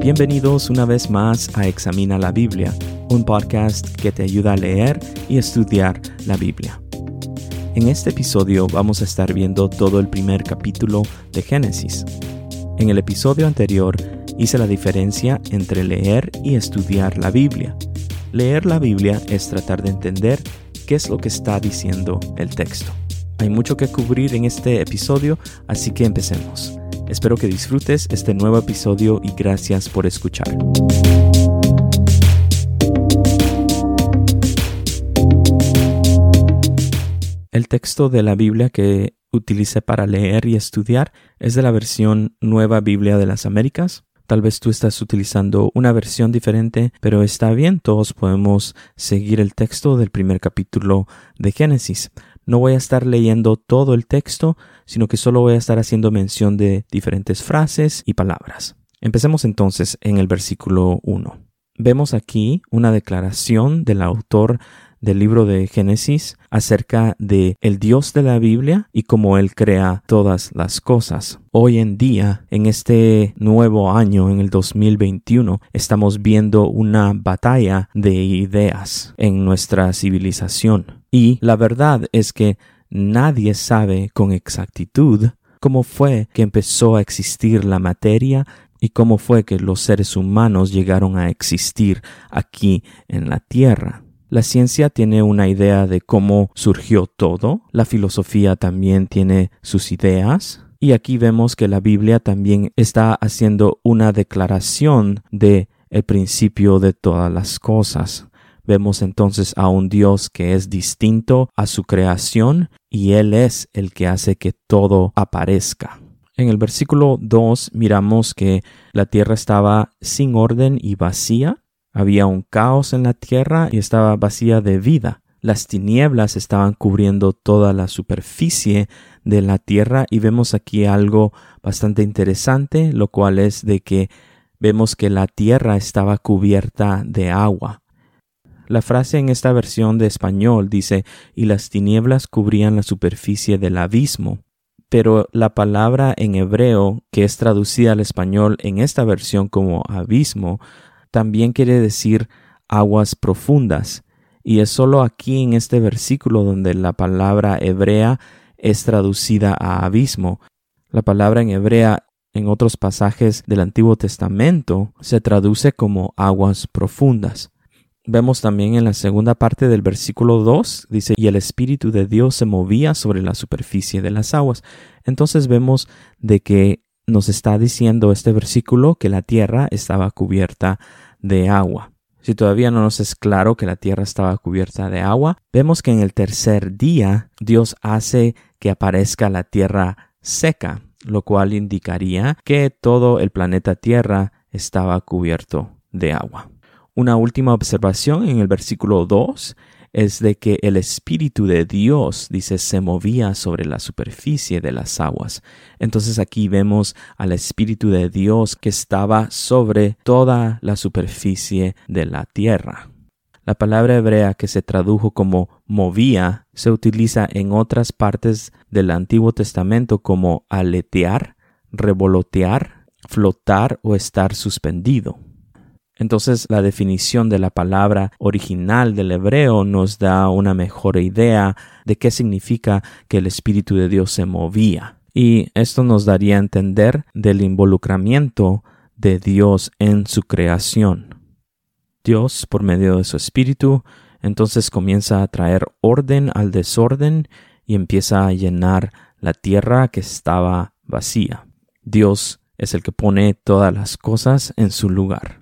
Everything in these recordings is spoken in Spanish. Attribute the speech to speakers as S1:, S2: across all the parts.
S1: Bienvenidos una vez más a Examina la Biblia, un podcast que te ayuda a leer y estudiar la Biblia. En este episodio vamos a estar viendo todo el primer capítulo de Génesis. En el episodio anterior hice la diferencia entre leer y estudiar la Biblia. Leer la Biblia es tratar de entender qué es lo que está diciendo el texto. Hay mucho que cubrir en este episodio, así que empecemos. Espero que disfrutes este nuevo episodio y gracias por escuchar. El texto de la Biblia que utilicé para leer y estudiar es de la versión Nueva Biblia de las Américas. Tal vez tú estás utilizando una versión diferente, pero está bien, todos podemos seguir el texto del primer capítulo de Génesis. No voy a estar leyendo todo el texto, sino que solo voy a estar haciendo mención de diferentes frases y palabras. Empecemos entonces en el versículo 1. Vemos aquí una declaración del autor del libro de Génesis acerca de el Dios de la Biblia y cómo Él crea todas las cosas. Hoy en día, en este nuevo año, en el 2021, estamos viendo una batalla de ideas en nuestra civilización. Y la verdad es que nadie sabe con exactitud cómo fue que empezó a existir la materia y cómo fue que los seres humanos llegaron a existir aquí en la Tierra. La ciencia tiene una idea de cómo surgió todo, la filosofía también tiene sus ideas, y aquí vemos que la Biblia también está haciendo una declaración de el principio de todas las cosas. Vemos entonces a un Dios que es distinto a su creación y Él es el que hace que todo aparezca. En el versículo 2 miramos que la tierra estaba sin orden y vacía, había un caos en la tierra y estaba vacía de vida. Las tinieblas estaban cubriendo toda la superficie de la tierra y vemos aquí algo bastante interesante, lo cual es de que vemos que la tierra estaba cubierta de agua. La frase en esta versión de español dice y las tinieblas cubrían la superficie del abismo pero la palabra en hebreo que es traducida al español en esta versión como abismo también quiere decir aguas profundas. Y es solo aquí en este versículo donde la palabra hebrea es traducida a abismo. La palabra en hebrea en otros pasajes del Antiguo Testamento se traduce como aguas profundas. Vemos también en la segunda parte del versículo 2, dice, y el Espíritu de Dios se movía sobre la superficie de las aguas. Entonces vemos de que nos está diciendo este versículo que la tierra estaba cubierta de agua. Si todavía no nos es claro que la tierra estaba cubierta de agua, vemos que en el tercer día Dios hace que aparezca la tierra seca, lo cual indicaría que todo el planeta Tierra estaba cubierto de agua. Una última observación en el versículo 2 es de que el Espíritu de Dios, dice, se movía sobre la superficie de las aguas. Entonces aquí vemos al Espíritu de Dios que estaba sobre toda la superficie de la tierra. La palabra hebrea que se tradujo como movía se utiliza en otras partes del Antiguo Testamento como aletear, revolotear, flotar o estar suspendido. Entonces la definición de la palabra original del hebreo nos da una mejor idea de qué significa que el Espíritu de Dios se movía. Y esto nos daría a entender del involucramiento de Dios en su creación. Dios, por medio de su Espíritu, entonces comienza a traer orden al desorden y empieza a llenar la tierra que estaba vacía. Dios es el que pone todas las cosas en su lugar.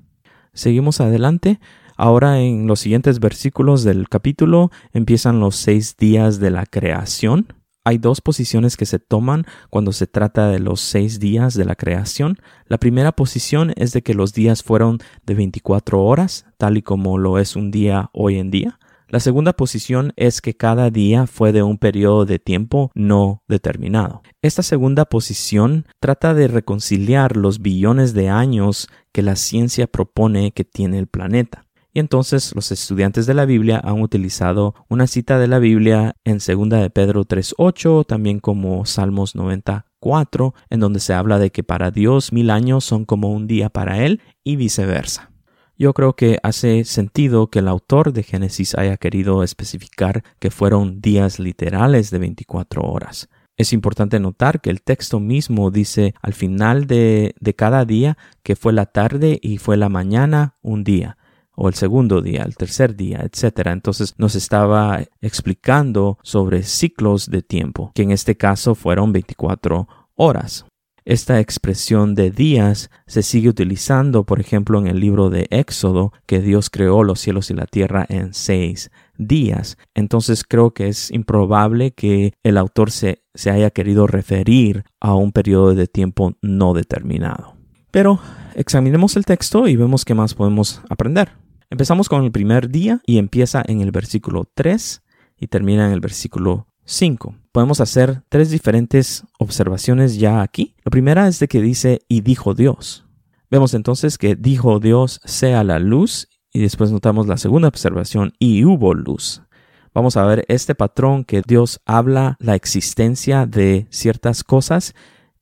S1: Seguimos adelante. Ahora en los siguientes versículos del capítulo empiezan los seis días de la creación. Hay dos posiciones que se toman cuando se trata de los seis días de la creación. La primera posición es de que los días fueron de 24 horas, tal y como lo es un día hoy en día. La segunda posición es que cada día fue de un periodo de tiempo no determinado. Esta segunda posición trata de reconciliar los billones de años que la ciencia propone que tiene el planeta. Y entonces los estudiantes de la Biblia han utilizado una cita de la Biblia en 2 de Pedro 3.8, también como Salmos 90, 4, en donde se habla de que para Dios mil años son como un día para Él y viceversa. Yo creo que hace sentido que el autor de Génesis haya querido especificar que fueron días literales de 24 horas. Es importante notar que el texto mismo dice al final de, de, cada día que fue la tarde y fue la mañana un día, o el segundo día, el tercer día, etc. Entonces nos estaba explicando sobre ciclos de tiempo, que en este caso fueron 24 horas. Esta expresión de días se sigue utilizando, por ejemplo, en el libro de Éxodo, que Dios creó los cielos y la tierra en seis días. Entonces creo que es improbable que el autor se, se haya querido referir a un periodo de tiempo no determinado. Pero examinemos el texto y vemos qué más podemos aprender. Empezamos con el primer día y empieza en el versículo 3 y termina en el versículo 5. Podemos hacer tres diferentes observaciones ya aquí. La primera es de que dice y dijo Dios. Vemos entonces que dijo Dios sea la luz y después notamos la segunda observación y hubo luz. Vamos a ver este patrón que Dios habla la existencia de ciertas cosas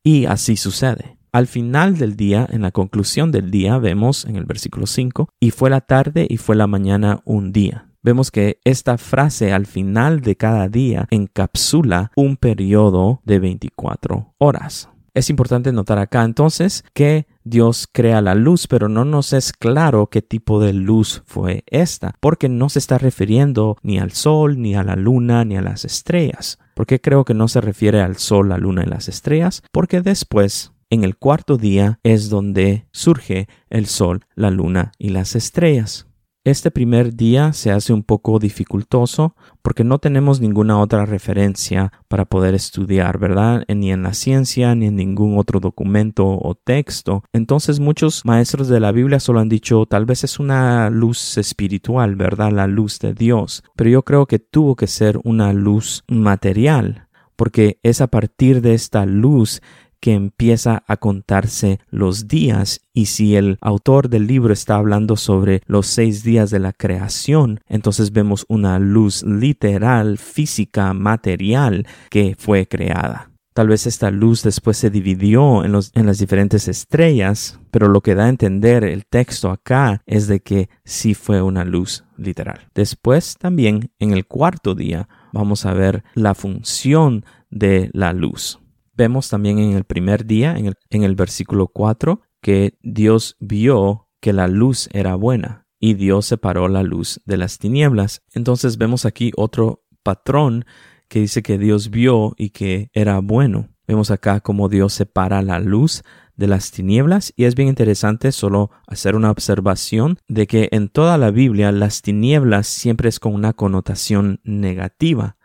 S1: y así sucede. Al final del día, en la conclusión del día, vemos en el versículo 5, y fue la tarde y fue la mañana un día vemos que esta frase al final de cada día encapsula un periodo de 24 horas. Es importante notar acá entonces que Dios crea la luz, pero no nos es claro qué tipo de luz fue esta, porque no se está refiriendo ni al sol, ni a la luna, ni a las estrellas. ¿Por qué creo que no se refiere al sol, la luna y las estrellas? Porque después en el cuarto día es donde surge el sol, la luna y las estrellas. Este primer día se hace un poco dificultoso porque no tenemos ninguna otra referencia para poder estudiar, ¿verdad? Ni en la ciencia, ni en ningún otro documento o texto. Entonces muchos maestros de la Biblia solo han dicho tal vez es una luz espiritual, ¿verdad? La luz de Dios. Pero yo creo que tuvo que ser una luz material porque es a partir de esta luz que empieza a contarse los días y si el autor del libro está hablando sobre los seis días de la creación, entonces vemos una luz literal, física, material que fue creada. Tal vez esta luz después se dividió en, las diferentes estrellas, pero lo que da a entender el texto acá es de que sí fue una luz literal. Después también en el cuarto día vamos a ver la función de la luz. Vemos también en el primer día, en el, en el versículo 4, que Dios vio que la luz era buena y Dios separó la luz de las tinieblas. Entonces vemos aquí otro patrón que dice que Dios vio y que era bueno. Vemos acá cómo Dios separa la luz de las tinieblas y es bien interesante solo hacer una observación de que en toda la Biblia las tinieblas siempre es con una connotación negativa.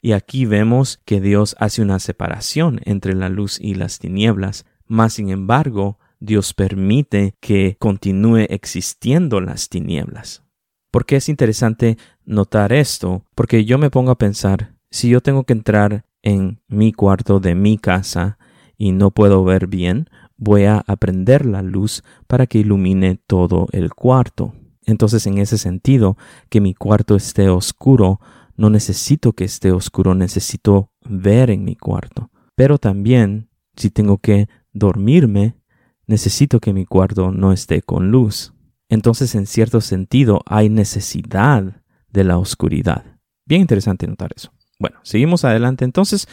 S1: Y aquí vemos que Dios hace una separación entre la luz y las tinieblas, mas sin embargo, Dios permite que continúe existiendo las tinieblas. ¿Por qué es interesante notar esto? Porque yo me pongo a pensar, si yo tengo que entrar en mi cuarto de mi casa y no puedo ver bien, voy a aprender la luz para que ilumine todo el cuarto. Entonces, en ese sentido, que mi cuarto esté oscuro no necesito que esté oscuro, necesito ver en mi cuarto. Pero también, si tengo que dormirme, necesito que mi cuarto no esté con luz. Entonces, en cierto sentido, hay necesidad de la oscuridad. Bien interesante notar eso. Bueno, seguimos adelante. Entonces,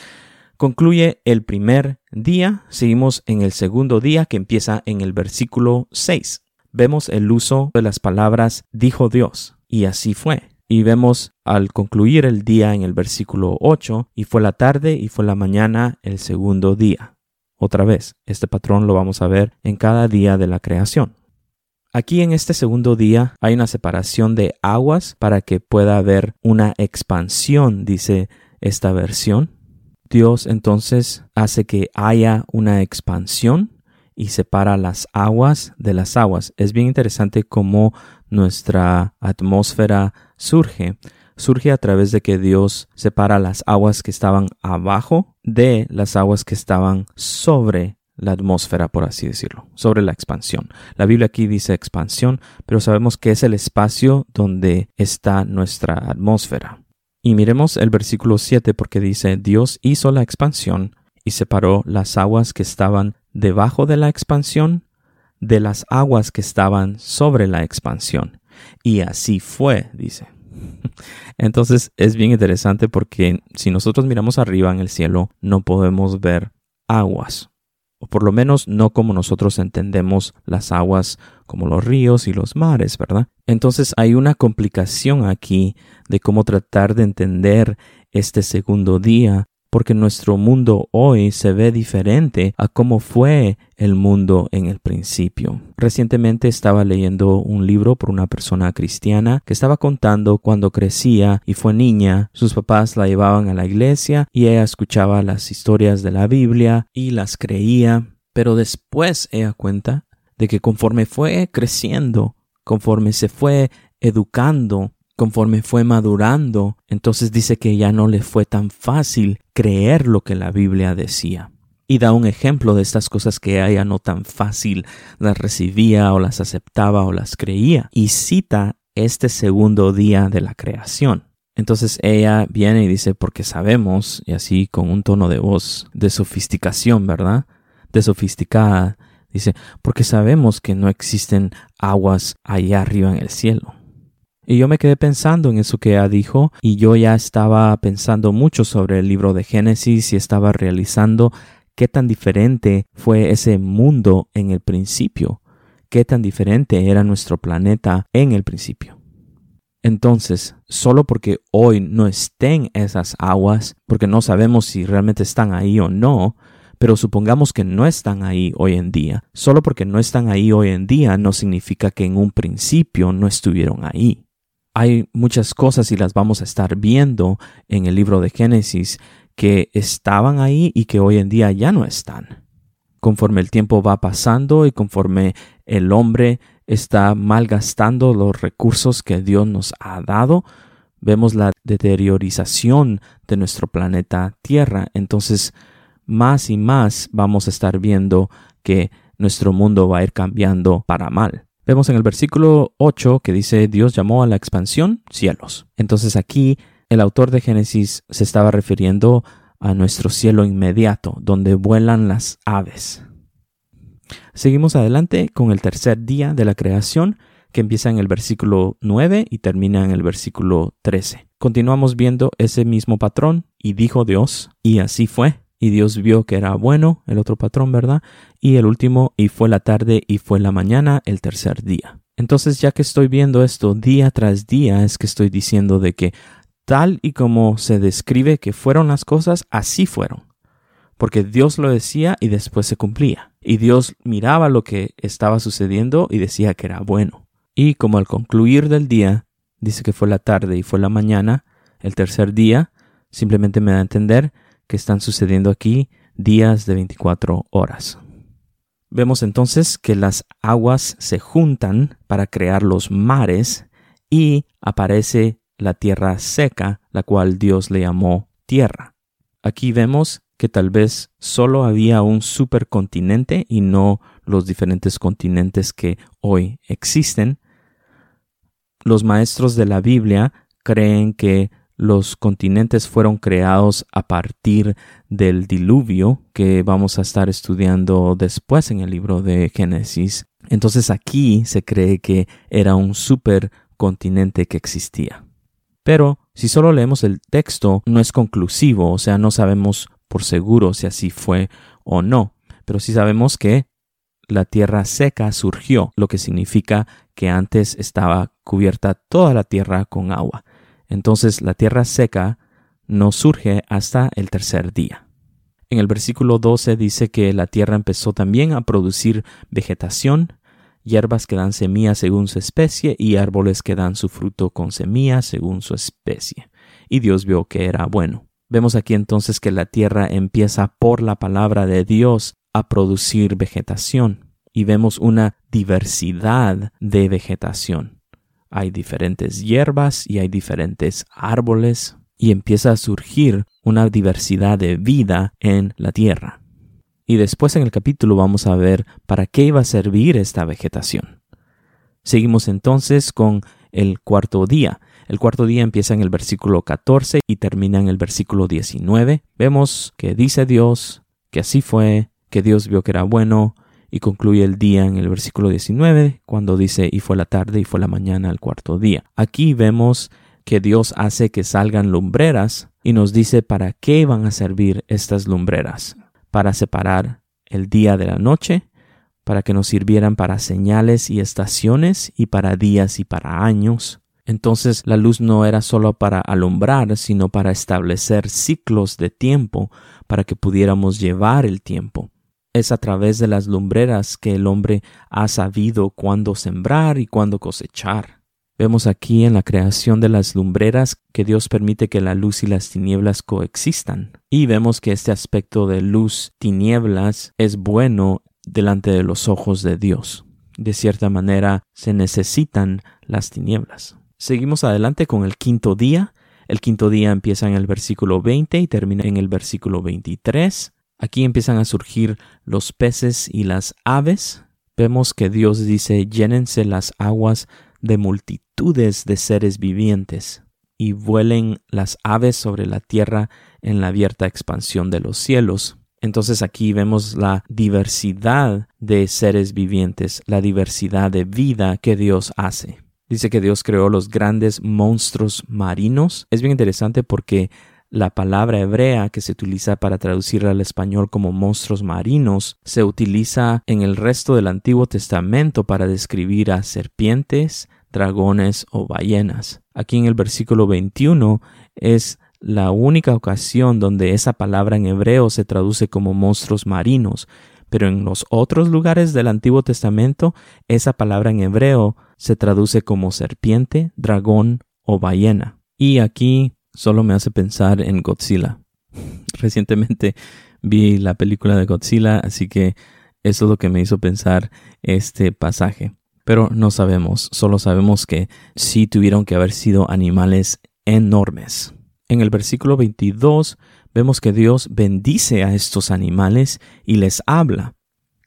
S1: concluye el primer día. Seguimos en el segundo día que empieza en el versículo 6. Vemos el uso de las palabras dijo Dios. Y así fue. Y vemos al concluir el día en el versículo 8, y fue la tarde y fue la mañana el segundo día. Otra vez, este patrón lo vamos a ver en cada día de la creación. Aquí en este segundo día hay una separación de aguas para que pueda haber una expansión, dice esta versión. Dios entonces hace que haya una expansión y separa las aguas de las aguas. Es bien interesante cómo nuestra atmósfera surge. Surge a través de que Dios separa las aguas que estaban abajo de las aguas que estaban sobre la atmósfera, por así decirlo, sobre la expansión. La Biblia aquí dice expansión, pero sabemos que es el espacio donde está nuestra atmósfera. Y miremos el versículo 7 porque dice, Dios hizo la expansión y separó las aguas que estaban debajo de la expansión de las aguas que estaban sobre la expansión. Y así fue, dice. Entonces es bien interesante porque si nosotros miramos arriba en el cielo no podemos ver aguas, o por lo menos no como nosotros entendemos las aguas como los ríos y los mares, ¿verdad? Entonces hay una complicación aquí de cómo tratar de entender este segundo día porque nuestro mundo hoy se ve diferente a cómo fue el mundo en el principio. Recientemente estaba leyendo un libro por una persona cristiana que estaba contando cuando crecía y fue niña, sus papás la llevaban a la iglesia y ella escuchaba las historias de la Biblia y las creía, pero después ella cuenta de que conforme fue creciendo, conforme se fue educando, conforme fue madurando, entonces dice que ya no le fue tan fácil creer lo que la Biblia decía. Y da un ejemplo de estas cosas que ella no tan fácil las recibía o las aceptaba o las creía. Y cita este segundo día de la creación. Entonces ella viene y dice, porque sabemos, y así con un tono de voz de sofisticación, ¿verdad? De sofisticada, dice, porque sabemos que no existen aguas allá arriba en el cielo. Y yo me quedé pensando en eso que ella dijo y yo ya estaba pensando mucho sobre el libro de Génesis y estaba realizando qué tan diferente fue ese mundo en el principio, qué tan diferente era nuestro planeta en el principio. Entonces, solo porque hoy no estén esas aguas, porque no sabemos si realmente están ahí o no, pero supongamos que no están ahí hoy en día, solo porque no están ahí hoy en día no significa que en un principio no estuvieron ahí hay muchas cosas y las vamos a estar viendo en el libro de Génesis que estaban ahí y que hoy en día ya no están. Conforme el tiempo va pasando y conforme el hombre está malgastando los recursos que Dios nos ha dado, vemos la deteriorización de nuestro planeta Tierra. Entonces, más y más vamos a estar viendo que nuestro mundo va a ir cambiando para mal. Vemos en el versículo 8 que dice Dios llamó a la expansión cielos. Entonces aquí el autor de Génesis se estaba refiriendo a nuestro cielo inmediato, donde vuelan las aves. Seguimos adelante con el tercer día de la creación, que empieza en el versículo 9 y termina en el versículo 13. Continuamos viendo ese mismo patrón, y dijo Dios, y así fue y Dios vio que era bueno, el otro patrón, ¿verdad? Y el último, y fue la tarde y fue la mañana, el tercer día. Entonces, ya que estoy viendo esto día tras día, es que estoy diciendo de que tal y como se describe que fueron las cosas, así fueron. Porque Dios lo decía y después se cumplía. Y Dios miraba lo que estaba sucediendo y decía que era bueno. Y como al concluir del día, dice que fue la tarde y fue la mañana, el tercer día, simplemente me da a entender que están sucediendo aquí días de 24 horas. Vemos entonces que las aguas se juntan para crear los mares y aparece la tierra seca, la cual Dios le llamó tierra. Aquí vemos que tal vez solo había un supercontinente y no los diferentes continentes que hoy existen. Los maestros de la Biblia creen que los continentes fueron creados a partir del diluvio que vamos a estar estudiando después en el libro de Génesis. Entonces aquí se cree que era un supercontinente que existía. Pero si solo leemos el texto no es conclusivo, o sea, no sabemos por seguro si así fue o no, pero sí sabemos que la tierra seca surgió, lo que significa que antes estaba cubierta toda la tierra con agua. Entonces la tierra seca no surge hasta el tercer día. En el versículo 12 dice que la tierra empezó también a producir vegetación, hierbas que dan semilla según su especie y árboles que dan su fruto con semilla según su especie. Y Dios vio que era bueno. Vemos aquí entonces que la tierra empieza por la palabra de Dios a producir vegetación y vemos una diversidad de vegetación hay diferentes hierbas y hay diferentes árboles y empieza a surgir una diversidad de vida en la tierra. Y después en el capítulo vamos a ver para qué iba a servir esta vegetación. Seguimos entonces con el cuarto día. El cuarto día empieza en el versículo 14 y termina en el versículo 19. Vemos que dice Dios, que así fue, que Dios vio que era bueno, y concluye el día en el versículo 19, cuando dice, y fue la tarde y fue la mañana el cuarto día. Aquí vemos que Dios hace que salgan lumbreras y nos dice para qué van a servir estas lumbreras, para separar el día de la noche, para que nos sirvieran para señales y estaciones y para días y para años. Entonces la luz no era solo para alumbrar, sino para establecer ciclos de tiempo, para que pudiéramos llevar el tiempo. Es a través de las lumbreras que el hombre ha sabido cuándo sembrar y cuándo cosechar. Vemos aquí en la creación de las lumbreras que Dios permite que la luz y las tinieblas coexistan. Y vemos que este aspecto de luz-tinieblas es bueno delante de los ojos de Dios. De cierta manera, se necesitan las tinieblas. Seguimos adelante con el quinto día. El quinto día empieza en el versículo 20 y termina en el versículo 23. Aquí empiezan a surgir los peces y las aves. Vemos que Dios dice, llénense las aguas de multitudes de seres vivientes y vuelen las aves sobre la tierra en la abierta expansión de los cielos. Entonces aquí vemos la diversidad de seres vivientes, la diversidad de vida que Dios hace. Dice que Dios creó los grandes monstruos marinos. Es bien interesante porque la palabra hebrea que se utiliza para traducirla al español como monstruos marinos se utiliza en el resto del Antiguo Testamento para describir a serpientes, dragones o ballenas. Aquí en el versículo 21 es la única ocasión donde esa palabra en hebreo se traduce como monstruos marinos, pero en los otros lugares del Antiguo Testamento esa palabra en hebreo se traduce como serpiente, dragón o ballena. Y aquí solo me hace pensar en Godzilla. Recientemente vi la película de Godzilla, así que eso es lo que me hizo pensar este pasaje. Pero no sabemos, solo sabemos que sí tuvieron que haber sido animales enormes. En el versículo 22 vemos que Dios bendice a estos animales y les habla.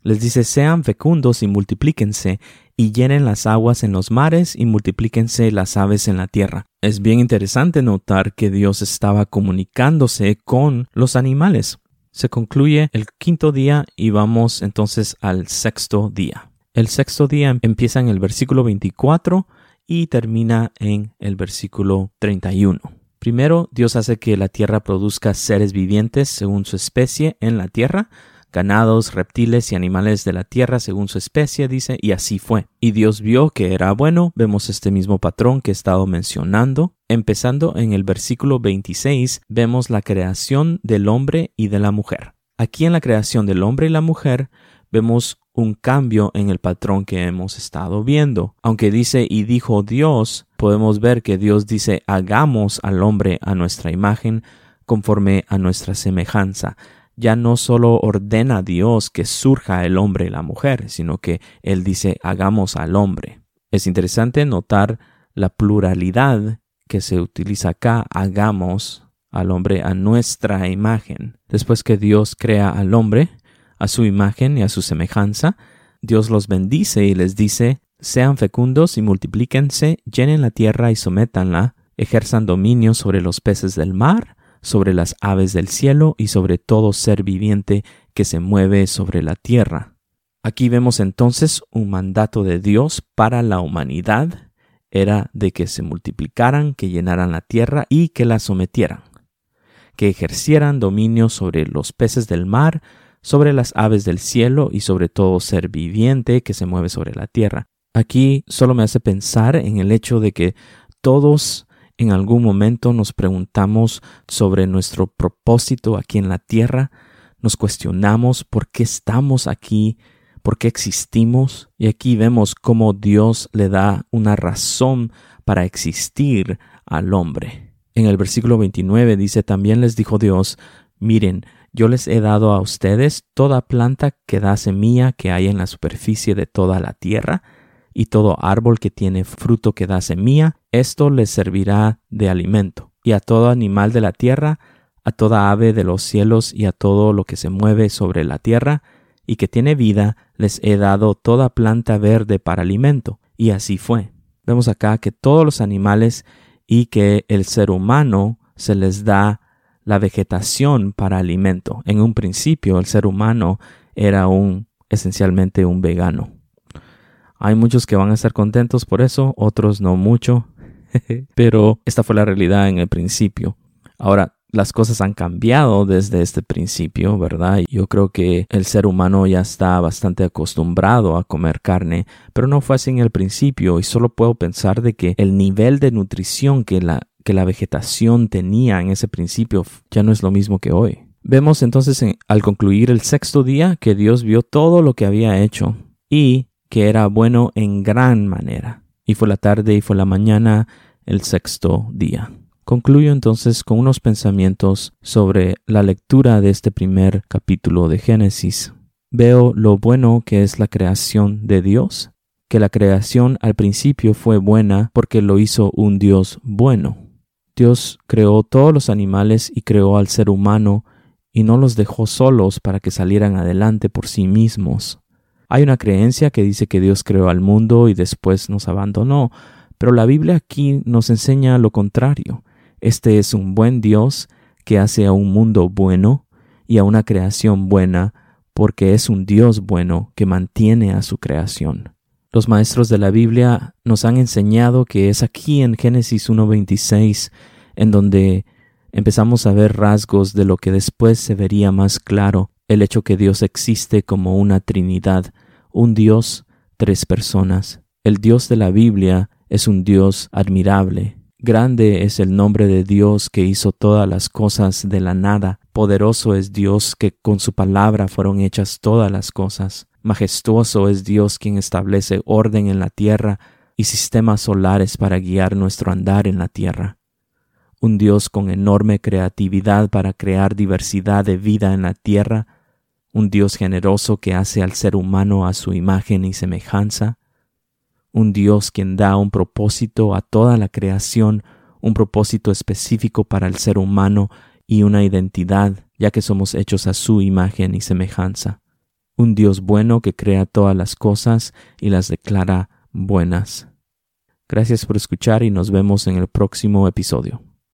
S1: Les dice, sean fecundos y multiplíquense, y llenen las aguas en los mares y multiplíquense las aves en la tierra. Es bien interesante notar que Dios estaba comunicándose con los animales. Se concluye el quinto día y vamos entonces al sexto día. El sexto día empieza en el versículo 24 y termina en el versículo 31. Primero, Dios hace que la tierra produzca seres vivientes según su especie en la tierra, ganados, reptiles y animales de la tierra según su especie, dice, y así fue. Y Dios vio que era bueno, vemos este mismo patrón que he estado mencionando. Empezando en el versículo 26, vemos la creación del hombre y de la mujer. Aquí en la creación del hombre y la mujer vemos un cambio en el patrón que hemos estado viendo. Aunque dice y dijo Dios, podemos ver que Dios dice hagamos al hombre a nuestra imagen conforme a nuestra semejanza ya no solo ordena Dios que surja el hombre y la mujer, sino que Él dice hagamos al hombre. Es interesante notar la pluralidad que se utiliza acá, hagamos al hombre a nuestra imagen. Después que Dios crea al hombre, a su imagen y a su semejanza, Dios los bendice y les dice, sean fecundos y multiplíquense, llenen la tierra y sométanla, ejerzan dominio sobre los peces del mar, sobre las aves del cielo y sobre todo ser viviente que se mueve sobre la tierra. Aquí vemos entonces un mandato de Dios para la humanidad, era de que se multiplicaran, que llenaran la tierra y que la sometieran, que ejercieran dominio sobre los peces del mar, sobre las aves del cielo y sobre todo ser viviente que se mueve sobre la tierra. Aquí solo me hace pensar en el hecho de que todos en algún momento nos preguntamos sobre nuestro propósito aquí en la tierra, nos cuestionamos por qué estamos aquí, por qué existimos, y aquí vemos cómo Dios le da una razón para existir al hombre. En el versículo 29 dice, también les dijo Dios, miren, yo les he dado a ustedes toda planta que da semilla que hay en la superficie de toda la tierra, y todo árbol que tiene fruto que da semilla, esto les servirá de alimento. Y a todo animal de la tierra, a toda ave de los cielos y a todo lo que se mueve sobre la tierra, y que tiene vida, les he dado toda planta verde para alimento. Y así fue. Vemos acá que todos los animales y que el ser humano se les da la vegetación para alimento. En un principio el ser humano era un esencialmente un vegano. Hay muchos que van a estar contentos por eso, otros no mucho, pero esta fue la realidad en el principio. Ahora, las cosas han cambiado desde este principio, ¿verdad? Yo creo que el ser humano ya está bastante acostumbrado a comer carne, pero no fue así en el principio y solo puedo pensar de que el nivel de nutrición que la, que la vegetación tenía en ese principio ya no es lo mismo que hoy. Vemos entonces al concluir el sexto día que Dios vio todo lo que había hecho y que era bueno en gran manera. Y fue la tarde y fue la mañana el sexto día. Concluyo entonces con unos pensamientos sobre la lectura de este primer capítulo de Génesis. Veo lo bueno que es la creación de Dios, que la creación al principio fue buena porque lo hizo un Dios bueno. Dios creó todos los animales y creó al ser humano y no los dejó solos para que salieran adelante por sí mismos. Hay una creencia que dice que Dios creó al mundo y después nos abandonó, pero la Biblia aquí nos enseña lo contrario. Este es un buen Dios que hace a un mundo bueno y a una creación buena, porque es un Dios bueno que mantiene a su creación. Los maestros de la Biblia nos han enseñado que es aquí en Génesis 1.26 en donde empezamos a ver rasgos de lo que después se vería más claro, el hecho que Dios existe como una Trinidad, un Dios, tres personas. El Dios de la Biblia es un Dios admirable, Grande es el nombre de Dios que hizo todas las cosas de la nada. Poderoso es Dios que con su palabra fueron hechas todas las cosas. Majestuoso es Dios quien establece orden en la tierra y sistemas solares para guiar nuestro andar en la tierra. Un Dios con enorme creatividad para crear diversidad de vida en la tierra. Un Dios generoso que hace al ser humano a su imagen y semejanza un Dios quien da un propósito a toda la creación, un propósito específico para el ser humano y una identidad, ya que somos hechos a su imagen y semejanza. Un Dios bueno que crea todas las cosas y las declara buenas. Gracias por escuchar y nos vemos en el próximo episodio.